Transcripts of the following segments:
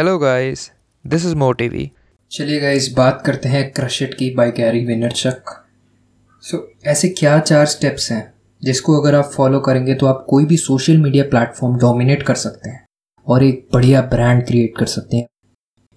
Hello guys this is मोटिवी चलिए guys बात करते हैं क्रशिट की बाय गैरी वेनरचक सो ऐसे क्या चार स्टेप्स हैं जिसको अगर आप फॉलो करेंगे तो आप कोई भी सोशल मीडिया प्लेटफॉर्म डोमिनेट कर सकते हैं और एक बढ़िया ब्रांड क्रिएट कर सकते हैं।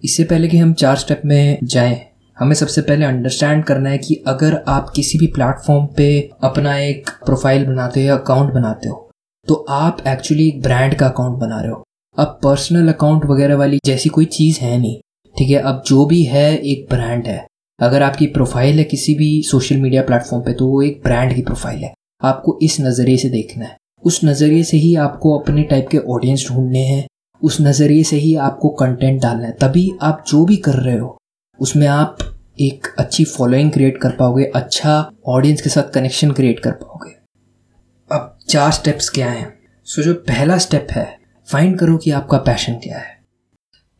इससे पहले कि हम चार स्टेप में जाएँ, हमें सबसे पहले अंडरस्टैंड करना है कि अगर आप किसी भी प्लेटफॉर्म पे अपना एक प्रोफ़ाइल बनाते हो या अकाउंट बनाते हो तो आप एक्चुअली एक ब्रांड का अकाउंट बना रहे हो। अब पर्सनल अकाउंट वगैरह वाली जैसी कोई चीज़ है नहीं, ठीक है? अब जो भी है, एक ब्रांड है। अगर आपकी प्रोफ़ाइल है किसी भी सोशल मीडिया प्लेटफॉर्म पे तो वो एक ब्रांड की प्रोफ़ाइल है। आपको इस नज़रिए से देखना है। उस नज़रिए से ही आपको अपने टाइप के ऑडियंस ढूँढने हैं। उस नज़रिए से ही आपको कंटेंट डालना है। तभी आप जो भी कर रहे हो, उसमें आप एक अच्छी फॉलोइंग क्रिएट कर पाओगे अच्छा ऑडियंस के साथ कनेक्शन क्रिएट कर पाओगे। अब चार स्टेप्स क्या हैं? सो, जो पहला स्टेप है फाइंड करो कि आपका पैशन क्या है।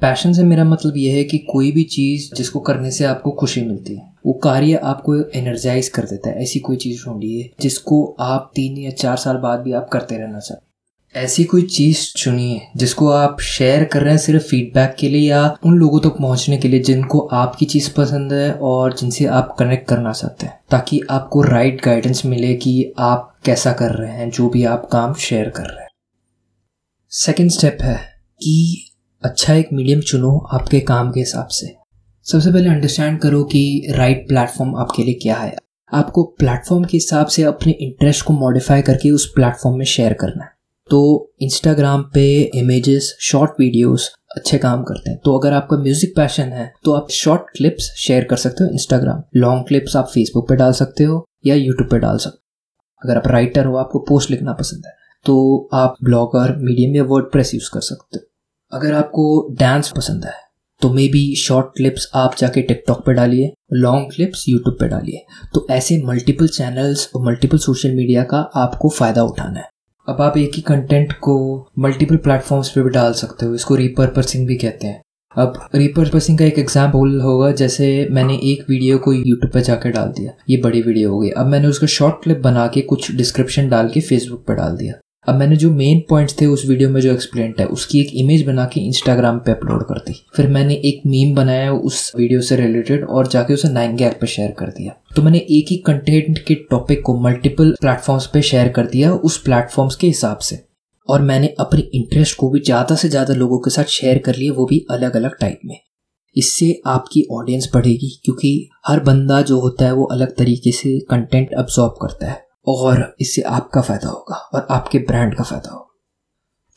पैशन से मेरा मतलब यह है कि कोई भी चीज़ जिसको करने से आपको खुशी मिलती है, वो कार्य आपको एनर्जाइज कर देता है, ऐसी कोई चीज़ ढूंढिए जिसको आप तीन या चार साल बाद भी आप करते रहना चाहते ऐसी कोई चीज़ चुनिए जिसको आप शेयर कर रहे हैं सिर्फ़ फीडबैक के लिए या उन लोगों तक तो पहुँचने के लिए जिनको आपकी चीज़ पसंद है और जिनसे आप कनेक्ट करना चाहते हैं, ताकि आपको राइट गाइडेंस मिले कि आप कैसा कर रहे हैं, जो भी आप काम शेयर कर रहे हैं। सेकेंड स्टेप है कि अच्छा एक मीडियम चुनो आपके काम के हिसाब से। सबसे पहले अंडरस्टैंड करो कि राइट प्लेटफॉर्म आपके लिए क्या है। आपको प्लेटफॉर्म के हिसाब से अपने इंटरेस्ट को मॉडिफाई करके उस प्लेटफॉर्म में शेयर करना है। तो इंस्टाग्राम पे इमेजेस शॉर्ट वीडियोस अच्छे काम करते हैं। तो अगर आपका म्यूज़िक पैशन है तो आप शॉर्ट क्लिप्स शेयर कर सकते हो इंस्टाग्राम लॉन्ग क्लिप्स आप फेसबुक पे डाल सकते हो या यूट्यूब पे डाल सकते हो। अगर आप राइटर हो, आपको पोस्ट लिखना पसंद है। तो आप ब्लॉगर मीडियम या वर्ड प्रेस यूज़ कर सकते हो। अगर आपको डांस पसंद है तो मे बी शॉर्ट क्लिप्स आप जाके टिकटॉक पे डालिए लॉन्ग क्लिप्स यूट्यूब पे डालिए। तो ऐसे मल्टीपल चैनल्स और मल्टीपल सोशल मीडिया का आपको फ़ायदा उठाना है। अब आप एक ही कंटेंट को मल्टीपल प्लेटफॉर्म्स पे भी डाल सकते हो, इसको रिपर्पसिंग भी कहते हैं। अब रिपर्पसिंग का एक एग्ज़ाम्पल होगा, जैसे मैंने एक वीडियो को यूट्यूब पे जाकर डाल दिया, ये बड़ी वीडियो हो गई। अब मैंने उसका शॉर्ट क्लिप बना के कुछ डिस्क्रिप्शन डाल के फेसबुक पे डाल दिया। अब मैंने जो मेन पॉइंट्स थे उस वीडियो में जो एक्सप्लेन है, उसकी एक इमेज बना के इंस्टाग्राम पे अपलोड कर दी। फिर मैंने एक मीम बनाया उस वीडियो से रिलेटेड और जाके उसे नाइन गैग पे शेयर कर दिया। तो मैंने एक ही कंटेंट के टॉपिक को मल्टीपल प्लेटफॉर्म्स पे शेयर कर दिया उस प्लेटफॉर्म्स के हिसाब से। और मैंने अपने इंटरेस्ट को भी ज़्यादा से ज़्यादा लोगों के साथ शेयर कर लिया वो भी अलग अलग टाइप में। इससे आपकी ऑडियंस बढ़ेगी, क्योंकि हर बंदा जो होता है वो अलग तरीके से कंटेंट अब्जॉर्ब करता है। और इससे आपका फ़ायदा होगा और आपके ब्रांड का फ़ायदा होगा।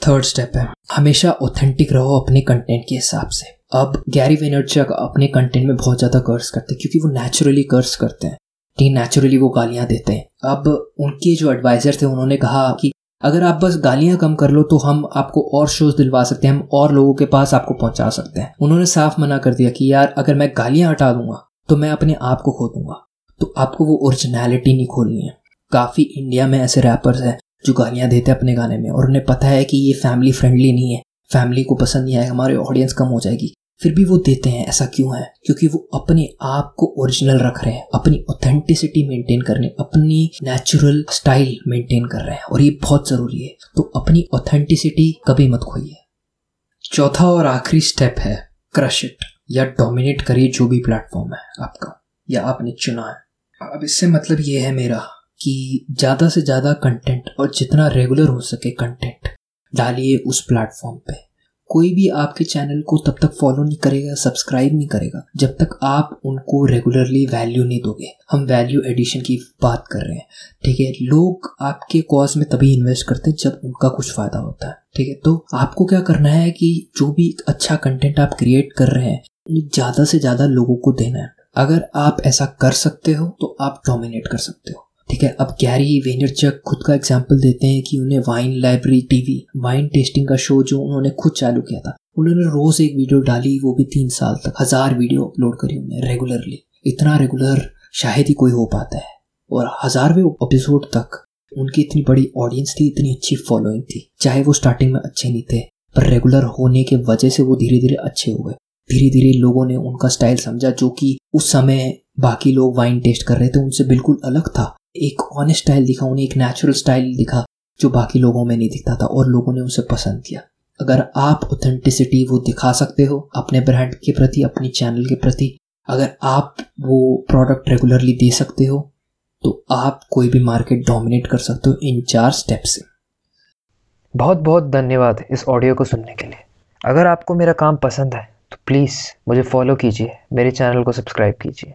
थर्ड स्टेप है, हमेशा ऑथेंटिक रहो अपने कंटेंट के हिसाब से। अब गैरी वेनर्चक अपने कंटेंट में बहुत ज़्यादा कर्स करते हैं, क्योंकि वो नेचुरली कर्स करते हैं। ठीक नेचुरली वो गालियाँ देते हैं। अब उनके जो एडवाइज़र थे, उन्होंने कहा कि अगर आप बस गालियाँ कम कर लो तो हम आपको और शोज़ दिलवा सकते हैं, हम और लोगों के पास आपको पहुँचा सकते हैं। उन्होंने साफ़ मना कर दिया कि यार, अगर मैं गालियाँ हटा दूँगा तो मैं अपने आप को खो दूँगा। तो आपको वो ओरिजिनलिटी नहीं खोलनी है। काफ़ी इंडिया में ऐसे रैपर्स हैं जो गालियाँ देते हैं अपने गाने में और उन्हें पता है कि ये फैमिली फ्रेंडली नहीं है। फैमिली को पसंद नहीं आएगा, हमारे ऑडियंस कम हो जाएगी। फिर भी वो देते हैं, ऐसा क्यों है? क्योंकि वो अपने आप को ओरिजिनल रख रहे हैं, अपनी ऑथेंटिसिटी मेंटेन करने अपनी नेचुरल स्टाइल मेंटेन कर रहे हैं और ये बहुत ज़रूरी है। तो अपनी ऑथेंटिसिटी कभी मत खोइए। चौथा और आखिरी स्टेप है क्रश इट या डोमिनेट करिए जो भी प्लेटफॉर्म है आपका, या आपने चुना है। अब इससे मतलब ये है मेरा कि ज़्यादा से ज़्यादा कंटेंट और जितना रेगुलर हो सके कंटेंट डालिए उस प्लेटफॉर्म पे। कोई भी आपके चैनल को तब तक फॉलो नहीं करेगा सब्सक्राइब नहीं करेगा, जब तक आप उनको रेगुलरली वैल्यू नहीं दोगे। हम वैल्यू एडिशन की बात कर रहे हैं, ठीक है? लोग आपके कॉज में तभी इन्वेस्ट करते हैं जब उनका कुछ फ़ायदा होता है, ठीक है? तो आपको क्या करना है कि जो भी अच्छा कंटेंट आप क्रिएट कर रहे हैं ज़्यादा से ज़्यादा लोगों को देना है। अगर आप ऐसा कर सकते हो तो आप डोमिनेट कर सकते हो। ठीक है, अब गैरी वेनरचक खुद का एग्ज़ाम्पल देते हैं कि उन्हें Wine Library TV wine tasting का शो जो उन्होंने खुद चालू किया था, उन्होंने रोज एक वीडियो डाली, वो भी तीन साल तक, हज़ार वीडियो अपलोड करी उन्हें रेगुलरली इतना रेगुलर शायद ही कोई हो पाता है, और हजारवे एपिसोड तक उनकी इतनी बड़ी ऑडियंस थी, इतनी अच्छी फॉलोइंग थी, चाहे वो स्टार्टिंग में अच्छे नहीं थे, पर रेगुलर होने के वजह से वो धीरे धीरे अच्छे हो गए धीरे धीरे लोगों ने उनका स्टाइल समझा, जो कि उस समय बाकी लोग वाइन टेस्ट कर रहे थे, उनसे बिल्कुल अलग था एक ऑनेस्ट स्टाइल दिखा, उन्हें एक नेचुरल स्टाइल दिखा, जो बाकी लोगों में नहीं दिखता था और लोगों ने उसे पसंद किया। अगर आप ऑथेंटिसिटी वो दिखा सकते हो, अपने ब्रांड के प्रति, अपनी चैनल के प्रति, अगर आप वो प्रोडक्ट रेगुलरली दे सकते हो तो आप कोई भी मार्केट डोमिनेट कर सकते हो इन चार स्टेप से। बहुत बहुत धन्यवाद इस ऑडियो को सुनने के लिए। अगर आपको मेरा काम पसंद है तो प्लीज़ मुझे फॉलो कीजिए, मेरे चैनल को सब्सक्राइब कीजिए।